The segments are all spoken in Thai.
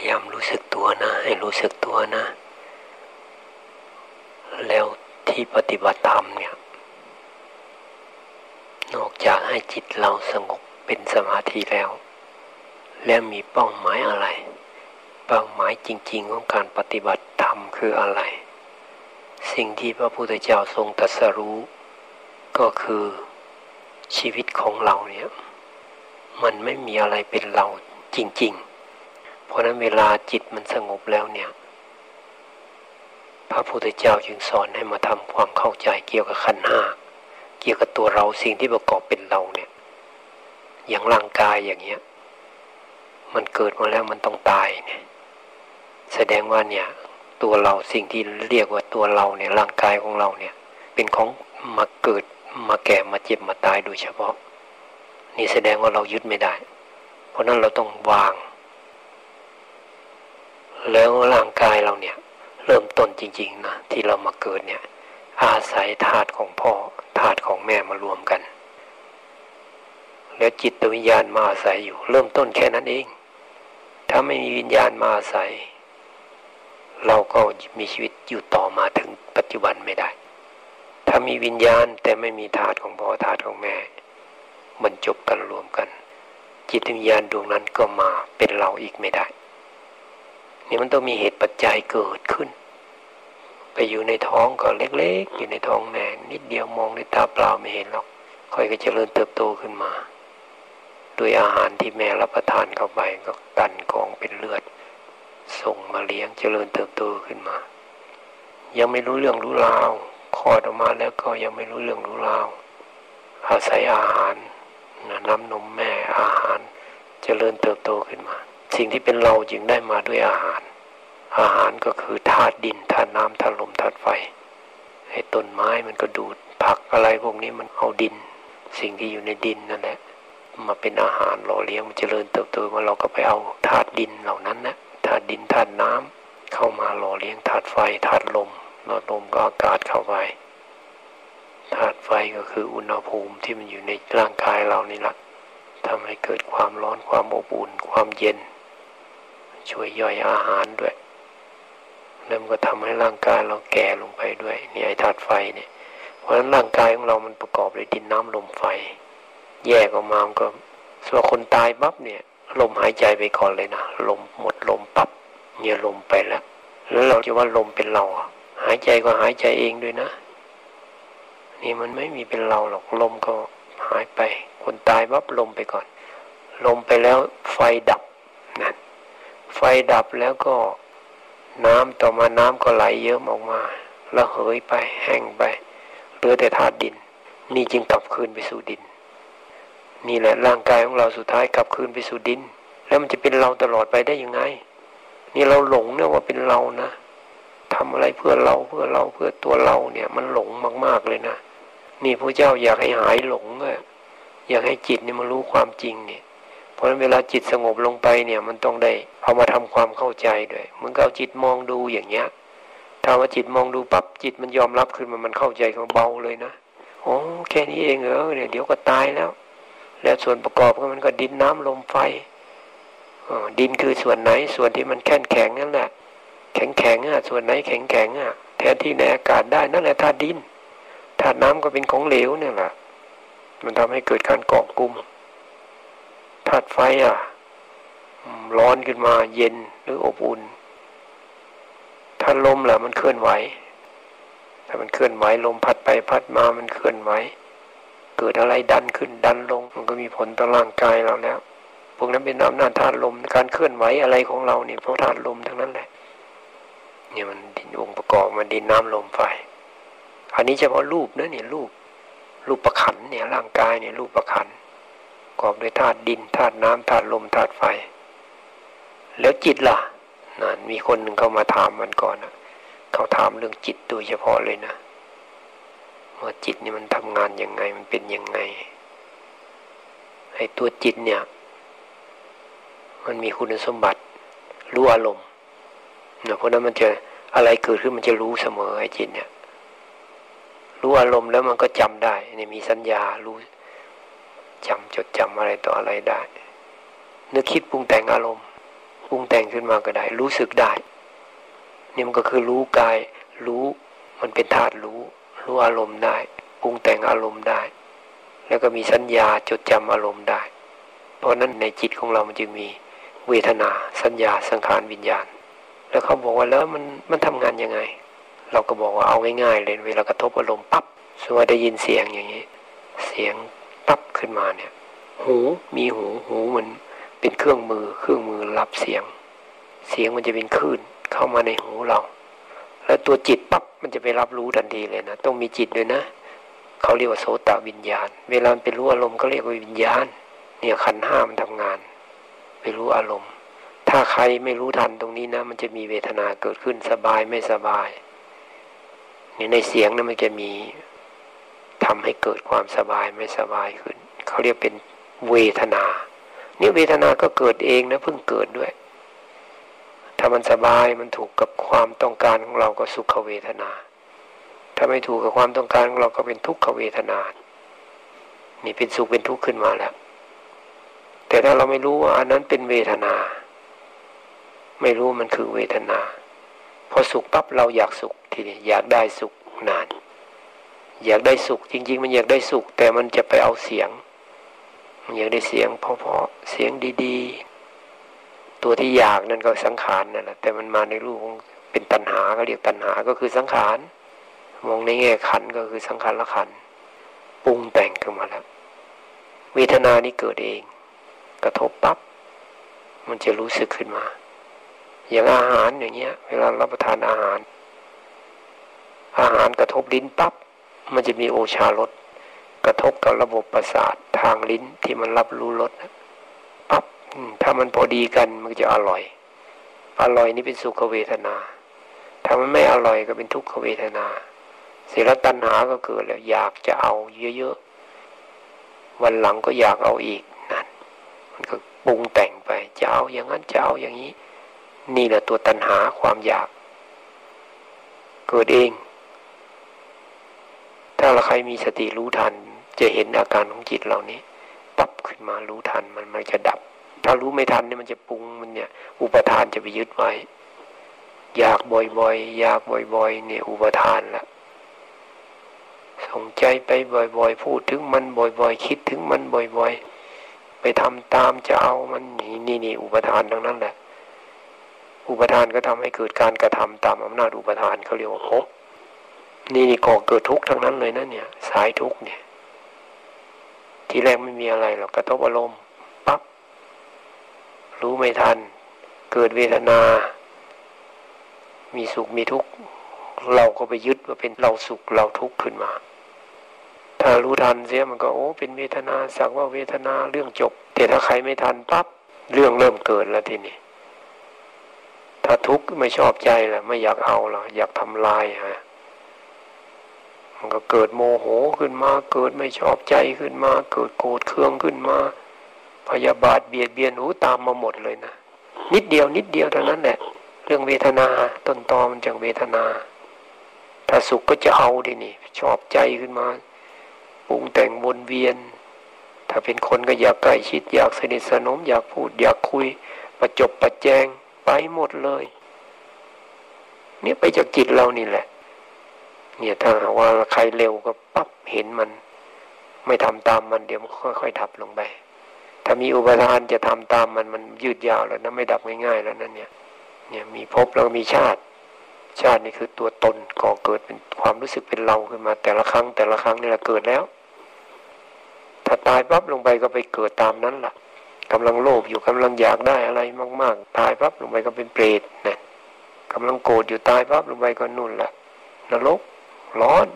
ยายามรู้สึกตัวนะ ให้รู้สึกตัวนะ แล้วที่ปฏิบัติธรรมเนี่ย นอกจากให้จิตเราสงบเป็นสมาธิแล้ว แล้วมีเป้าหมายอะไร เป้าหมายจริง ๆ ของการปฏิบัติธรรมคืออะไร สิ่งที่พระพุทธเจ้าทรงตรัสรู้ ก็คือชีวิตของเราเนี่ย มันไม่มีอะไรเป็นเราจริง ๆ เพราะนั้นเวลาจิตมันสงบแล้วเนี่ย พระพุทธเจ้าจึงสอนให้มาทำความเข้าใจเกี่ยวกับขันห้าเกี่ยวกับตัวเราสิ่งที่ประกอบเป็นเราเนี่ย อย่างร่างกายอย่างเงี้ย มันเกิดมาแล้วมันต้องตายเนี่ย แสดงว่าเนี่ย ตัวเราสิ่งที่เรียกว่าตัวเราเนี่ยร่างกายของเราเนี่ย เป็นของมาเกิดมาแก่มาเจ็บมาตายโดยเฉพาะ นี่แสดงว่าเรายึดไม่ได้ เพราะนั้นเราต้องวาง แล้วร่างกายเราเนี่ย เริ่มต้นจริง ๆ นะ ที่เรามาเกิดเนี่ย อาศัยธาตุของพ่อธาตุของแม่มารวมกัน แล้วจิตวิญญาณมาอาศัยอยู่ เริ่มต้นแค่นั้นเอง ถ้าไม่มีวิญญาณมาอาศัย เราก็มีชีวิตอยู่ต่อมาถึงปัจจุบันไม่ได้ ถ้ามีวิญญาณแต่ไม่มีธาตุของพ่อธาตุของแม่ มันจบกันรวมกัน จิตวิญญาณดวงนั้นก็มาเป็นเราอีกไม่ได้ นี่มันต้องมีเหตุปัจจัยเกิดขึ้น ไปอยู่ในท้องก็เล็กๆ อยู่ในท้องแม่นิดเดียวมองด้วยตาเปล่าไม่เห็นหรอกค่อยก็จเจริญเติบโตขึ้นมาด้วยอาหารที่แม่รับประทานเข้าไปก็กันกองเป็นเลือด ส่งมาเลี้ยงเจริญเติบโตขึ้นมา ยังไม่รู้เรื่องรู้ราวคลอดออกมาแล้วก็ยังไม่รู้เรื่องรู้ราวอาศัยอาหารน้ำนมแม่อาหารจเจริญเติบโตขึ้นมา สิ่งที่เป็นเราจึงได้มาด้วยอาหาร อาหารก็คือธาตุดินธาตุน้ำธาตุลมธาตุไฟให้ต้นไม้มันก็ดูดผักอะไรพวกนี้มันเอาดิน สิ่งที่อยู่ในดินนั่นแหละมาเป็นอาหารหล่อเลี้ยงมันจเจริญเติบโตมาเราก็ไปเอาธาตุดินเหล่านั้นนะธาตุดินธาตุน้ำเข้ามาหล่อเลี้ยงธาตุไฟธาตุลมนลมก็อากาศเข้าไปธาตุไฟก็คืออุณหภูมิที่มันอยู่ในร่างกายเรานี่แหละทำให้เกิดความร้อนความอบอุ่นความเย็น ช่วยย่อยอาหารด้วย แล้วมันก็ทำให้ร่างกายเราแก่ลงไปด้วยนี่ไอ้ธาตุไฟเนี่ย เพราะฉะนั้นร่างกายของเรามันประกอบด้วยดินน้ำลมไฟ แยกออกมามันก็ส่วนคนตายปั๊บเนี่ยลมหายใจไปก่อนเลยนะลมหมดลมปับ๊บเนี่ยลมไปแล้วแล้วเราจะว่าลมเป็นเราหายใจก็หายใจเองด้วยนะ นี่มันไม่มีเป็นเราหรอกลมก็หายไป คนตายวับลมไปก่อน ลมไปแล้วไฟดับนั่นไฟดับแล้วก็ น้ำต่อมาน้ำก็ไหลเยอะออกมาแล้วเหยไปแห้งไปเหลือแต่ธาตุดิน นี่จึงกลับคืนไปสู่ดิน นี่แหละร่างกายของเราสุดท้ายกลับคืนไปสู่ดิน แล้วมันจะเป็นเราตลอดไปได้ยังไง นี่เราหลงเนี่ยว่าเป็นเรานะทำอะไรเพื่อเราเพื่อเราเพื่อตัวเราเนี่ย มันหลงมาก ๆเลยนะนี่พระเจ้าอยากให้หายหลงอะอยากให้จิตเนี่มันรู้ความจริงเนี่ย ราะฉะนั้นเวลาจิตสงบลงไปเนี่ยมันต้องได้เอามาทำความเข้าใจด้วยมันก็เอาจิตมองดูอย่างเงี้ยถ้าว่าจิตมองดูปั๊บจิตมันยอมรับขึ้นมามันเข้าใจของเบาเลยนะโอ้แค่นี้เองเหรอเนี่ยเดี๋ยวก็ตายแล้ว แล้วส่วนประกอบก็มันก็ดินน้ำลมไฟดินคือส่วนไหนส่วนที่มันแข็งแข็งนั่นแหละ แข็งแข็งอะส่วนไหนแข็งแข็งอะแทนที่ในอากาศได้นั่นแหละธาตุดินธาตุน้ำก็เป็นของเหลวเนี่ยแหละมันทำให้เกิดการเกาะกลุ่ม ธาตุไฟอะ ร้อนขึ้นมาเย็นหรืออบอุ่นธาลมแหละมันเคลื่อนไหว ถ้ามันเคลื่อนไหวลมพัดไปพัดมามันเคลื่อนไหว เกิดอะไรดันขึ้นดันลง มันก็มีผลต่อร่างกายเราแล้วพวกนั้นเป็นอำนาจธาตุลมการเคลื่อนไหวอะไรของเราเนี่ยเพราะธาตุลมทั้งนั้นแหละเนี่ยมันดินองค์ประกอบมันดินน้ำลมไฟอันนี้เฉพาะรูปนะเนี่ยรูปรูปประขันเนี่ยร่างกายเนี่ยรูปประขัน กอบด้วยธาตุดินธาตุน้ำธาตุลมธาตุไฟ แล้วจิตล่ะนั่นมีคนหนึ่งเข้ามาถามมันก่อนนะเขาถามเรื่องจิตโดยเฉพาะเลยนะว่าจิตนี่มันทำงานยังไงมันเป็นยังไงไอ้ตัวจิตเนี่ย มันมีคุณสมบัติรู้อารมณ์เนี่ยเพราะนั้นมันจะอะไรเกิดขึ้นมันจะรู้เสมอไอ้จิตเนี่ย รู้อารมณ์แล้วมันก็จำได้นี่มีสัญญารู้ จำจดจำอะไรต่ออะไรได้ นึกคิดปรุงแต่งอารมณ์ปรุงแต่งขึ้นมาก็ได้ รู้สึกได้ นี่มันก็คือรู้กาย รู้มันเป็นธาตุรู้ รู้อารมณ์ได้ปรุงแต่งอารมณ์ได้ แล้วก็มีสัญญาจดจำอารมณ์ได้ เพราะนั้นในจิตของเรามันจึงมีเวทนา สัญญาสังขารวิญญาณ แล้วเขาบอกว่าแล้วมันมันทำงานยังไง เราก็บอกว่าเอาง่ายๆเลยเวลากระทบอารมณ์ปั๊บสมมติได้ยินเสียงอย่างนี้ เสียง ปั๊บขึ้นมาเนี่ย หูมีหูหูมันเป็นเครื่องมือเครื่องมือรับเสียง เสียงมันจะเป็นคลื่นเข้ามาในหูเรา แล้วตัวจิตปั๊บมันจะไปรับรู้ทันทีเลยนะต้องมีจิตด้วยนะเขาเรียกว่าโสตวิญญาณ เวลาเป็นรู้อารมณ์ก็เรียกว่าวิญญาณ เนี่ยขันห้ามันทำงาน ไปรู้อารมณ์ ถ้าใครไม่รู้ทันตรงนี้นะ มันจะมีเวทนาเกิดขึ้นสบายไม่สบายเนี่ยในเสียงนะมันจะมี ทำให้เกิดความสบายไม่สบายขึ้น เขาเรียกเป็นเวทนานี่เวทนาก็เกิดเองนะเพิ่งเกิดด้วย ถ้ามันสบายมันถูกกับความต้องการของเราก็สุขเวทนา ถ้าไม่ถูกกับความต้องการของเราก็เป็นทุกขเวทนา นี่เป็นสุขเป็นทุกข์ขึ้นมาแล้ว แต่ถ้าเราไม่รู้ว่าอันนั้นเป็นเวทนา ไม่รู้มันคือเวทนา พอสุขปั๊บเราอยากสุขทีนี้อยากได้สุขนาน อยากได้สุข จริง ๆ มันอยากได้สุข แต่มันจะไปเอาเสียง มันอยากได้เสียงเพราะๆเสียงดีๆ ตัวที่อยากนั่นก็สังขารนั่นแหละแต่มันมาในรูปของเป็นตัณหาก็เรียกตัณหาก็คือสังขารมองในแง่ขันก็คือสังขารละขันปรุงแต่งขึ้นมาแล้วเวทนานี้เกิดเอง กระทบปับ๊บมันจะรู้สึกขึ้นมา อย่างอาหารอย่างเงี้ย เวลารับประทานอาหาร อาหารกระทบลิ้นปับ๊บ มันจะมีโอชารสกระทบกับระบบประสาททางลิ้นที่มันรับรู้รสปั๊บถ้ามันพอดีกันมันจะอร่อย อร่อยนี่เป็นสุขเวทนาถ้ามันไม่อร่อยก็เป็นทุกขเวทนาเสร็จแล้วตัณหาก็เกิดแล้วอยากจะเอาเยอะๆ วันหลังก็อยากเอาอีกนั่นมันก็ปรุงแต่งไปจะเอาอย่างนั้นจะเอาอย่างนี้ นี่แหละตัวตัณหาความอยาก เกิดเอง เราใครมีสติรู้ทัน จะเห็นอาการของจิตเหล่านี้ปั๊บขึ้นมารู้ทันมันมันจะดับ ถ้ารู้ไม่ทันเนี่ยมันจะปรุงมันเนี่ย อุปทานจะไปยึดไว้ อยากบ่อยๆอยากบ่อยๆเนี่ยอุปทานละส่งใจไปบ่อยๆ พูดถึงมันบ่อยๆ คิดถึงมันบ่อยๆ ไปทำตามจะเอามันนี่นี่นี่อุปทานทั้งนั้นแหละ อุปทานก็ทำให้เกิดการกระทำตามอำนาจอุปทานเขาเรียกว่าภพ นี่นี่ก่อเกิดทุกข์ทั้งนั้นเลยนะเนี่ย สายทุกข์เนี่ย ทีแรกไม่มีอะไรหรอกกระทบอารมณ์ปับ๊บรู้ไม่ทัน เกิดเวทนา มีสุขมีทุกข์เราก็ไปยึดว่าเป็นเราสุขเราทุกข์ขึ้นมา ถ้ารู้ทันเสียมันก็โอ้ เป็นเวทนาสักว่าเวทนาเรื่องจบ แต่ถ้าใครไม่ทันปับ๊บเรื่องเริ่มเกิดแล้วทีนี้ถ้าทุกข์ไม่ชอบใจแหละไม่อยากเอาหรออยากทำลายฮะ มันก็เกิดโมโหขึ้นมา เกิดไม่ชอบใจขึ้นมา เกิดโกรธเคืองขึ้นมา พยาบาทเบียดเบียนหูตามมาหมดเลยนะ นิดเดียวนิดเดียวเท่านั้นแหละ เรื่องเวทนาต้นตอมันจากเวทนา ถ้าสุขก็จะเอาดินี่ ชอบใจขึ้นมาปรุงแต่งวนเวียน ถ้าเป็นคนก็อยากใกล้ชิด อยากสนิทสนม อยากพูด อยากคุย ประจบประแจงไปหมดเลย เนี่ยไปจากจิตเรานี่แหละ เนี่ยถ้าว่าใครเร็วก็ปั๊บเห็นมัน ไม่ทำตามมันเดี๋ยวมันค่อยๆดับลงไป ถ้ามีอุปทานจะทำตามมันมันยืดยาวแล้วนะไม่ดับง่ายๆแล้วนั่นเนี่ย เนี่ยมีภพแล้วมีชาติ ชาตินี่คือตัวตนก่อเกิดเป็นความรู้สึกเป็นเราขึ้นมา แต่ละครั้ง แต่ละครั้งนี่แหละเกิดแล้ว ถ้าตายปั๊บลงไปก็ไปเกิดตามนั้นล่ะกำลังโลภอยู่กำลังอยากได้อะไรมาก ๆ ตายปั๊บลงไปก็เป็นเปรตเนี่ยกำลังโกรธอยู่ตายปั๊บลงไปก็นุ่นละนรก ร้อน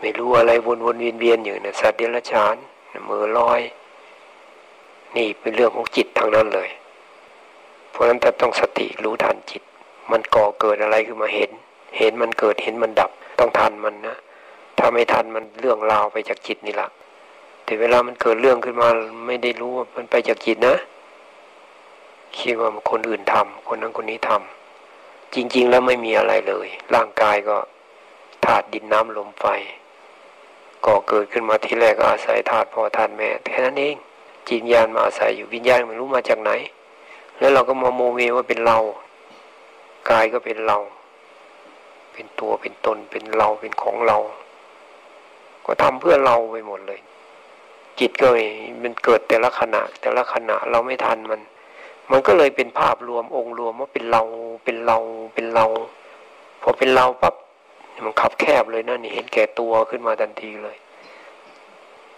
ไม่รู้อะไรวนวนเวียนเวียนอยู่เนี่ยสัตว์เดรัจฉานมือลอย นี่เป็นเรื่องของจิตทางนั้นเลย เพราะนั้นแต่ต้องสติรู้ทันจิต มันก่อเกิดอะไรขึ้นมาเห็น เห็นมันเกิดเห็นมันดับ ต้องทันมันนะถ้าไม่ทันมันเรื่องราวไปจากจิตนี่แหละแต่เวลามันเกิดเรื่องขึ้นมาไม่ได้รู้ว่ามันไปจากจิตนะคิดว่าคนอื่นทำคนนั้นคนนี้ทำจริง ๆ แล้วไม่มีอะไรเลย ร่างกายก็ ธาตุดินน้ำลมไฟก่อเกิดขึ้นมาทีแรกอาศัยธาตุพ่อธาตุแม่แค่นั้นเองจิตญาณมาอาศัยอยู่วิญญาณไม่รู้มาจากไหน แล้วเราก็มาโมเมว่าเป็นเรากายก็เป็นเรา เป็นตัวเป็นตนเป็นเราเป็นของเรา ก็ทำเพื่อเราไปหมดเลย จิตก็มันเกิดแต่ละขณะ แต่ละขณะเราไม่ทันมัน มันก็เลยเป็นภาพรวมองค์รวมว่าเป็นเราเป็นเราเป็นเรา พอเป็นเราปั๊บ มันขับแคบเลยนะนี่เห็นแก่ตัวขึ้นมาทันทีเลย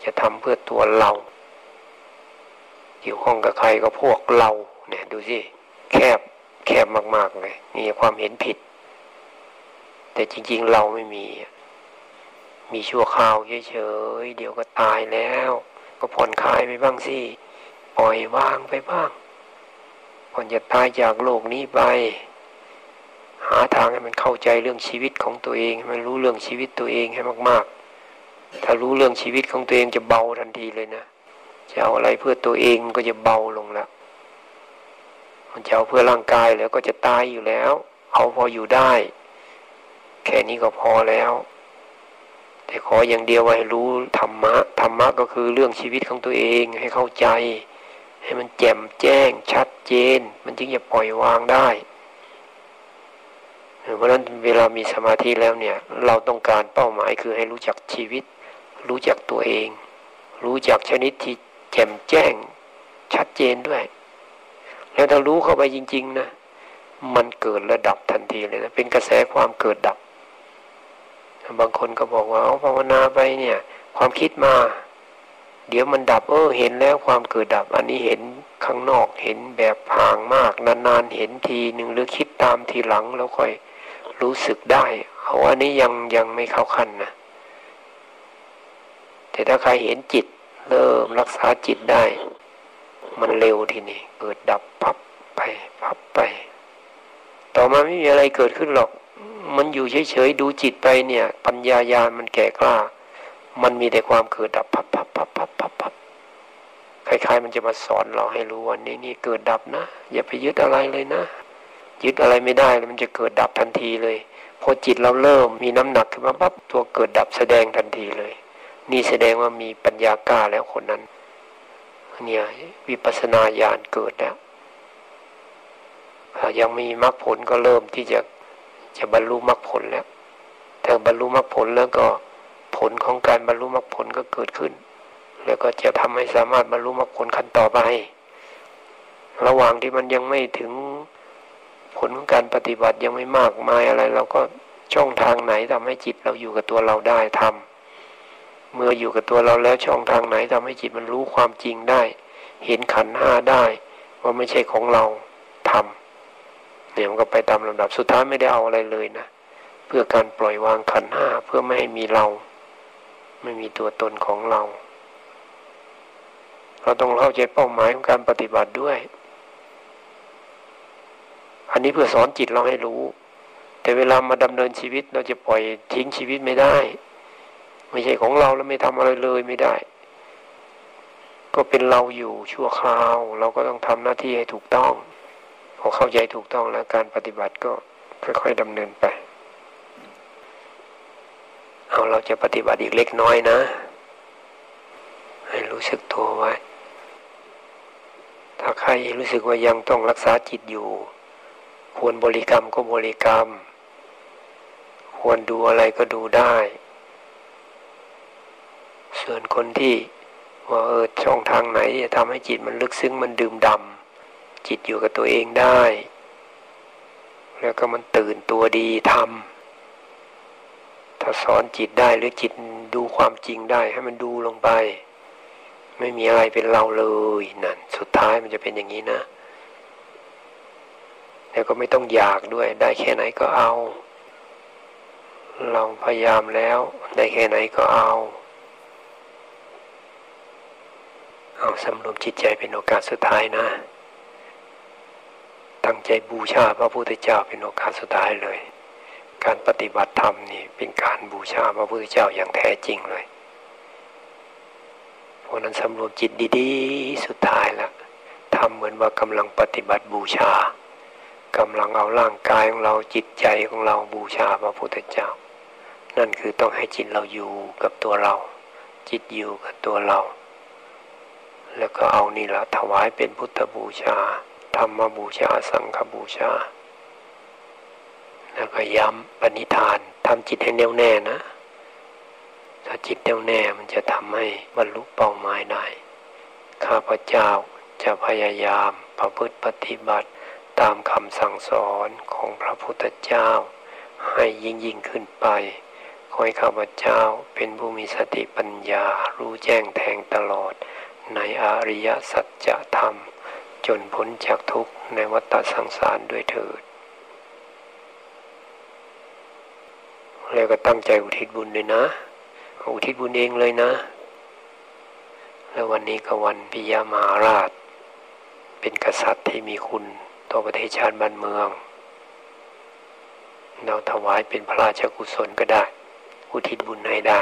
จะทำเพื่อตัวเราเกี่ยวข้องกับใครก็พวกเรา เนี่ย ดูสิแคบแคบมาก ๆ เลยนี่ความเห็นผิด แต่จริง ๆ เราไม่มี มีชั่วคราวเฉยๆเดี๋ยวก็ตายแล้ว ก็ผ่อนคลายไปบ้างสิปล่อยวางไปบ้างก่อนจะตายจากโลกนี้ไป หาทางให้มันเข้าใจเรื่องชีวิตของตัวเองให้มันรู้เรื่องชีวิตตัวเองให้มาก ๆ ถ้ารู้เรื่องชีวิตของตัวเองจะเบาทันทีเลยนะจะเอาอะไรเพื่อตัวเองก็จะเบาลงล้วมันจะเอาเพื่อร่างกายแล้วก็จะตายอยู่แล้ว เอาพออยู่ได้ แค่นี้ก็พอแล้ว แต่ขออย่างเดียวว่าให้รู้ธรรมะธรรมะก็คือเรื่องชีวิตของตัวเองให้เข้าใจ ให้มันแจ่มแจ้งชัดเจน มันจึงจะปล่อยวางได้ เพราะฉะนั้นเวลามีสมาธิแล้วเนี่ย เราต้องการเป้าหมายคือให้รู้จักชีวิต รู้จักตัวเอง รู้จักชนิดที่แจ่มแจ้งชัดเจนด้วย แล้วถ้ารู้เข้าไปจริง ๆนะมันเกิดระดับทันทีเลยนะเป็นกระแสความเกิดดับ บางคนก็บอกว่าเอาภาวนาไปเนี่ย ความคิดมา เดี๋ยวมันดับเออเห็นแล้วความเกิดดับ อันนี้เห็นข้างนอกเห็นแบบห่างมาก นานๆเห็นทีหนึ่งหรือคิดตามทีหลังแล้วค่อย รู้สึกได้เอาอันนี้ยังยังไม่เข้าขั้นนะ แต่ถ้าใครเห็นจิต เริ่มรักษาจิตได้ มันเร็วทีนี้เกิดดับพับไปพับไป ต่อมาไม่มีอะไรเกิดขึ้นหรอก มันอยู่เฉยๆดูจิตไปเนี่ย ปัญญายาณมันแก่กล้า มันมีแต่ความเกิดดับพับพับพับพับพับพับคล้ายๆมันจะมาสอนเราให้รู้ว่านี่นี่เกิดดับนะ อย่าไปยึดอะไรเลยนะ ยึดอะไรไม่ได้มันจะเกิดดับทันทีเลยพอจิตเราเริ่มมีน้ำหนักขึ้นมาปั๊บตัวเกิดดับแสดงทันทีเลย นี่แสดงว่ามีปัญญากล้าแล้วคนนั้นเนี่ยวิปัสนาญาณเกิดแล้วยังมีมรรคผลก็เริ่มที่จะจะบรรลุมรรคผลแล้วแต่บรรลุมรรคผลแล้วก็ผลของการบรรลุมรรคผลก็เกิดขึ้น แล้วก็จะทำให้สามารถบรรลุมรรคผลขั้นต่อไป ระหว่างที่มันยังไม่ถึง ผลของการปฏิบัติยังไม่มากมายอะไร เราก็ช่องทางไหนทำให้จิตเราอยู่กับตัวเราได้ทำเมื่ออยู่กับตัวเราแล้วช่องทางไหนทำให้จิตมันรู้ความจริงได้ เห็นขันห้าได้ ว่าไม่ใช่ของเราทำเนี่ยมันก็ไปตามลำดับสุดท้ายไม่ได้เอาอะไรเลยนะเพื่อการปล่อยวางขันห้าเพื่อไม่ให้มีเรา ไม่มีตัวตนของเรา เราต้องเข้าใจเป้าหมายของการปฏิบัติด้วย อันนี้เพื่อสอนจิตเราให้รู้ แต่เวลามาดำเนินชีวิตเราจะปล่อยทิ้งชีวิตไม่ได้ ไม่ใช่ของเราแล้วไม่ทำอะไรเลยไม่ได้ ก็เป็นเราอยู่ชั่วคราว เราก็ต้องทำหน้าที่ให้ถูกต้องพอเข้าใจถูกต้องแล้วการปฏิบัติก็ค่อยๆดำเนินไปเอาเราจะปฏิบัติอีกเล็กน้อยนะ ให้รู้สึกตัวไว้ ถ้าใครรู้สึกว่ายังต้องรักษาจิตอยู่ ควรบริกรรมก็บริกรรม ควรดูอะไรก็ดูได้ ส่วนคนที่ว่าเออช่องทางไหนจะทำให้จิตมันลึกซึ้งมันดื่มดำจิตอยู่กับตัวเองได้ แล้วก็มันตื่นตัวดีทำถ้าสอนจิตได้หรือจิตดูความจริงได้ให้มันดูลงไป ไม่มีอะไรเป็นเราเลยนั่นสุดท้ายมันจะเป็นอย่างนี้นะ แล้วก็ไม่ต้องอยากด้วย ได้แค่ไหนก็เอา เราพยายามแล้ว ได้แค่ไหนก็เอา เอาสำรวมจิตใจเป็นโอกาสสุดท้ายนะ ตั้งใจบูชาพระพุทธเจ้าเป็นโอกาสสุดท้ายเลย การปฏิบัติธรรมนี่เป็นการบูชาพระพุทธเจ้าอย่างแท้จริงเลยเพราะนั้นสำรวมจิตดีๆ สุดท้ายละทำเหมือนว่ากำลังปฏิบัติบูชา กำลังเอาร่างกายของเราจิตใจของเราบูชาพระพุทธเจ้า นั่นคือต้องให้จิตเราอยู่กับตัวเรา จิตอยู่กับตัวเรา แล้วก็เอานี่ละถวายเป็นพุทธบูชา ธรรมบูชาสังฆบูชา แล้วก็ย้ำปณิธานทำจิตให้แน่วแน่นะ ถ้าจิตแน่วแน่มันจะทำให้บรรลุเป้าหมายได้ข้าพเจ้าจะพยายามประพฤติปฏิบัติ ตามคำสั่งสอนของพระพุทธเจ้า ให้ยิ่งยิ่งขึ้นไป ขอให้ข้าพเจ้าเป็นผู้มีสติปัญญารู้แจ้งแทงตลอด ในอริยสัจธรรม จนพ้นจากทุกข์ในวัฏสังสารด้วยเถิดแล้วก็ตั้งใจอุทิศบุญเลยนะ อุทิศบุญเองเลยนะ แล้ววันนี้ก็วันพิยามาราช เป็นกษัตริย์ที่มีคุณ ต่อประเทศชาติบ้านเมือง เราถวายเป็นพระราชกุศลก็ได้ อุทิศบุญให้ได้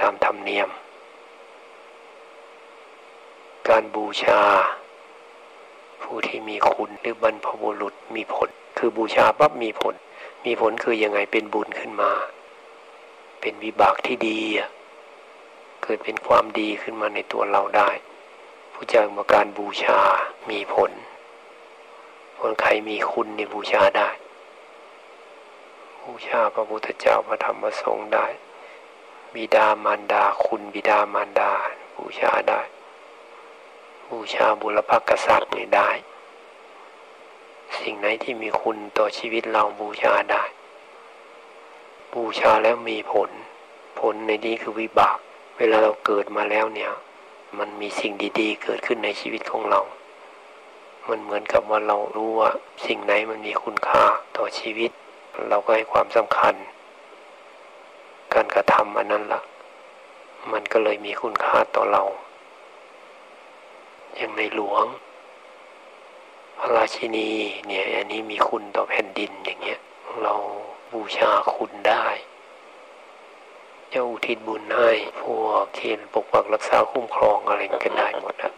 ตามธรรมเนียม การบูชา ผู้ที่มีคุณหรือบรรพบุรุษมีผล คือบูชาปั๊บมีผล มีผลคือยังไงเป็นบุญขึ้นมา เป็นวิบากที่ดีเกิดเป็นความดีขึ้นมาในตัวเราได้ผู้เจ้ามาการบูชามีผล คนใครมีคุณในบูชาได้ บูชาพระพุทธเจ้าพระธรรมพระสงฆ์ได้ บิดามารดาคุณบิดามารดา บูชาได้ บูชาบุรพกษัตริย์นี่ได้ สิ่งไหนที่มีคุณต่อชีวิตเราบูชาได้ บูชาแล้วมีผล ผลในนี้คือวิบาก เวลาเราเกิดมาแล้วเนี่ย มันมีสิ่งดีๆ เกิดขึ้นในชีวิตของเรา มันเหมือนกับว่าเรารู้ว่าสิ่งไหนมันมีคุณค่าต่อชีวิต เราก็ให้ความสำคัญ การกระทำอันนั้นละ่ะ มันก็เลยมีคุณค่าต่อเรา อย่างในหลวงพระราชินีเนี่ยอันนี้มีคุณต่อแผ่นดินอย่างเงี้ย เราบูชาคุณได้จะอุทิศบุญให้พวกที่ปกปักรักษาคุ้มครองอะไรกันได้หมดอะ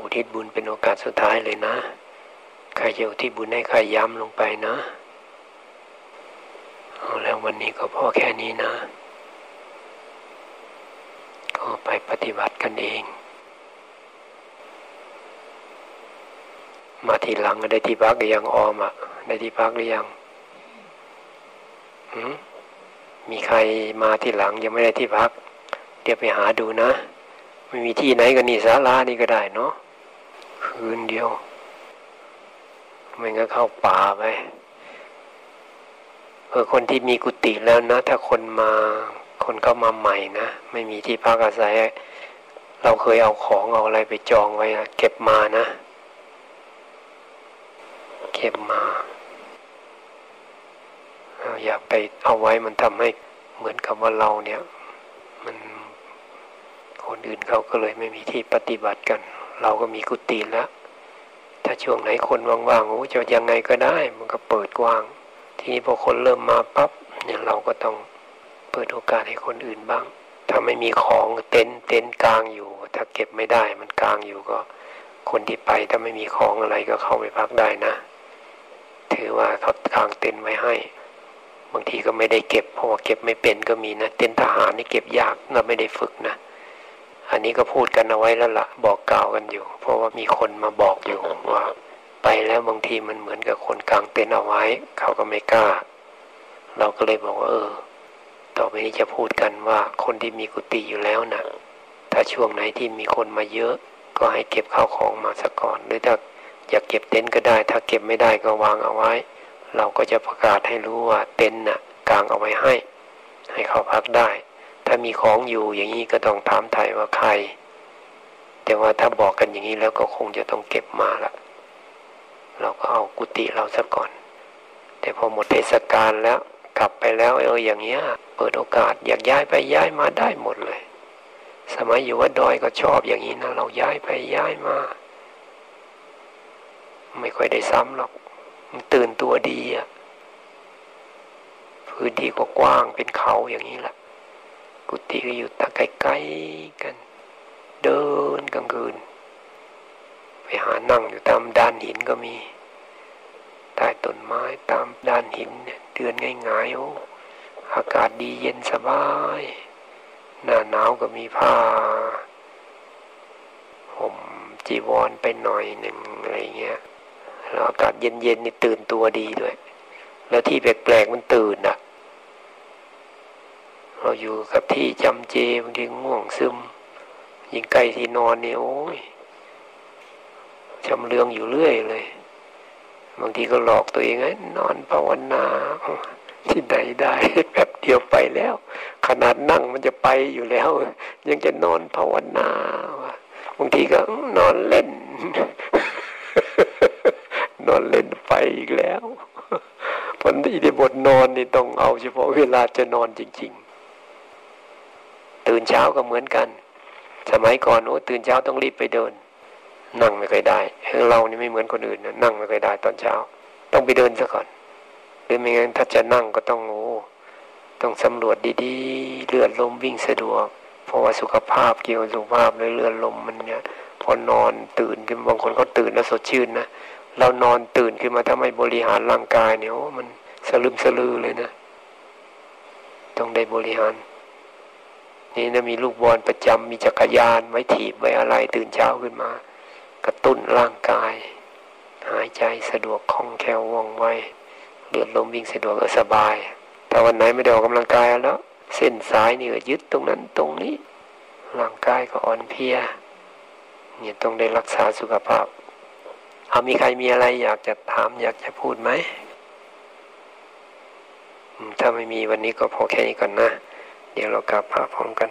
อุทิศบุญเป็นโอกาสสุดท้ายเลยนะ ใครจะอุทิศบุญให้ใครย้ำลงไปนะ เอาแล้ววันนี้ก็พอแค่นี้นะ ก็ไปปฏิบัติกันเอง มาทีหลังได้ที่พักหรือยังออมอะ ได้ที่พักหรือยังมมีใครมาที่หลังยังไม่ได้ที่พัก เดี๋ยวไปหาดูนะ ไม่มีที่ไหนก็นี่ศาลานี่ก็ได้เนาะคืนเดียวไม่งั้นเข้าป่าไปเออคนที่มีกุฏิแล้วนะ ถ้าคนมาคนเข้ามาใหม่นะ ไม่มีที่พักอาศัย เราเคยเอาของเอาอะไรไปจองไว้เก็บมานะ เก็บมาอย่าไปเอาไว้มันทำให้เหมือนกับว่าเราเนี่ย คนอื่นเขาก็เลยไม่มีที่ปฏิบัติกัน เราก็มีกุฏิแล้ว ถ้าช่วงไหนคนว่างๆโอ้จะยังไงก็ได้ มันก็เปิดกว้าง ทีนี้พอคนเริ่มมาปั๊บเนี่ยเราก็ต้องเปิดโอกาสให้คนอื่นบ้าง ถ้าไม่มีของเต็นเต็นกลางอยู่ ถ้าเก็บไม่ได้มันกลางอยู่ก็ คนที่ไปถ้าไม่มีของอะไรก็เข้าไปพักได้นะ ถือว่าเขากลางเต็นไว้ให้บางทีก็ไม่ได้เก็บเพราะว่าเก็บไม่เป็นก็มีนะ เต็นทหารนี่เก็บยากเราไม่ได้ฝึกนะ อันนี้ก็พูดกันเอาไว้แล้วละ่ะ บอกกล่าวกันอยู่ เพราะว่ามีคนมาบอกอยู่ว่า ไปแล้วบางทีมันเหมือนกับคนกลางเต็นเอาไว้ เขาก็ไม่กล้า เราก็เลยบอกว่าเออ ต่อไปนี้จะพูดกันว่าคนที่มีกุฏิอยู่แล้วนะถ้าช่วงไหนที่มีคนมาเยอะ ก็ให้เก็บข้าวของมาซะก่อน หรือถ้าอยากเก็บเต็นท์ก็ได้ ถ้าเก็บไม่ได้ก็วางเอาไว้ เราก็จะประกาศให้รู้ว่าเต็นท์น่ะกลางเอาไว้ให้ ให้เขาพักได้ ถ้ามีของอยู่อย่างนี้ก็ต้องถามไถ่ว่าใคร แต่ว่าถ้าบอกกันอย่างนี้แล้วก็คงจะต้องเก็บมาละเราก็เอากุฏิเราซะก่อน แต่พอหมดเทศกาลแล้วกลับไปแล้วเอออย่างเงี้ย เปิดโอกาสอยากย้ายไปย้ายมาได้หมดเลย สมัยอยู่วัดดอยก็ชอบอย่างนี้นะเราย้ายไปย้ายมา ไม่ค่อยได้ซ้ำหรอกตื่นตัวดีอะพื้นที่ก็กว้างเป็นเขาอย่างนี้แหละ กุฏิก็อยู่ตาใกล้ๆกัน เดินกลางคืน ไปหานั่งอยู่ตามด้านหินก็มีใต้ต้นไม้ตามด้านหินเดือนง่ายๆโอ้อากาศดีเย็นสบาย หน้าหนาวก็มีผ้าห่มจีวรไปหน่อยหนึ่งอะไรเงี้ยแล้วอากาศเย็นๆนี่ตื่นตัวดีด้วย แล้วที่แปลกๆมันตื่นอะ ราอยู่กับที่จำเจบางทีง่วงซึม ยิ่งใกล้ที่นอนเนี่ยโอ้ยจำเรืองอยู่เรื่อยเลย บางทีก็หลอกตัวเองไอ้นอนภาวนาที่ไหนได้แป๊บเดียวไปแล้ว ขนาดนั่งมันจะไปอยู่แล้ว ยังจะนอนภาวนาบางทีก็นอนเล่น นอนเล่นไปอีกแล้ววันที่ได้บทนอนนี่ต้องเอาเฉพาะเวลาจะนอนจริง ๆ ตื่นเช้าก็เหมือนกัน สมัยก่อนโอ้ตื่นเช้าต้องรีบไปเดิน นั่งไม่เคยได้เรานี่ไม่เหมือนคนอื่นนะนั่งไม่เคยได้ตอนเช้า ต้องไปเดินซะก่อน หรือไม่งั้นถ้าจะนั่งก็ต้องโอ้ต้องสำรวจดีๆ เลือดลมวิ่งสะดวก เพราะว่าสุขภาพเกี่ยวสุขภาพเลยเลือดลมมันเนี่ยพอนอนตื่นขึ้นบางคนเขาตื่นแล้วสดชื่นนะเรานอนตื่นขึ้นมาถ้าไม่บริหารร่างกายเนี่ยโอ้มันสลืมสลือเลยนะ ต้องได้บริหาร นี่นะมีลูกบอลประจำมีจักรยานไว้ถีบไว้อะไรตื่นเช้าขึ้นมา กระตุ้นร่างกาย หายใจสะดวกคล่องแคล่วว่องไวเลือดลมวิ่งสะดวกสบายแต่วันไหนไม่ได้ออกกำลังกายแล้ว เส้นสายนี่ก็ยึดตรงนั้นตรงนี้ ร่างกายก็อ่อนเพลียเนี่ยต้องได้รักษาสุขภาพเอามีใครมีอะไรอยากจะถามอยากจะพูดไหม ถ้าไม่มีวันนี้ก็พอแค่นี้ก่อนนะ เดี๋ยวเรากลับพาพร้อมกัน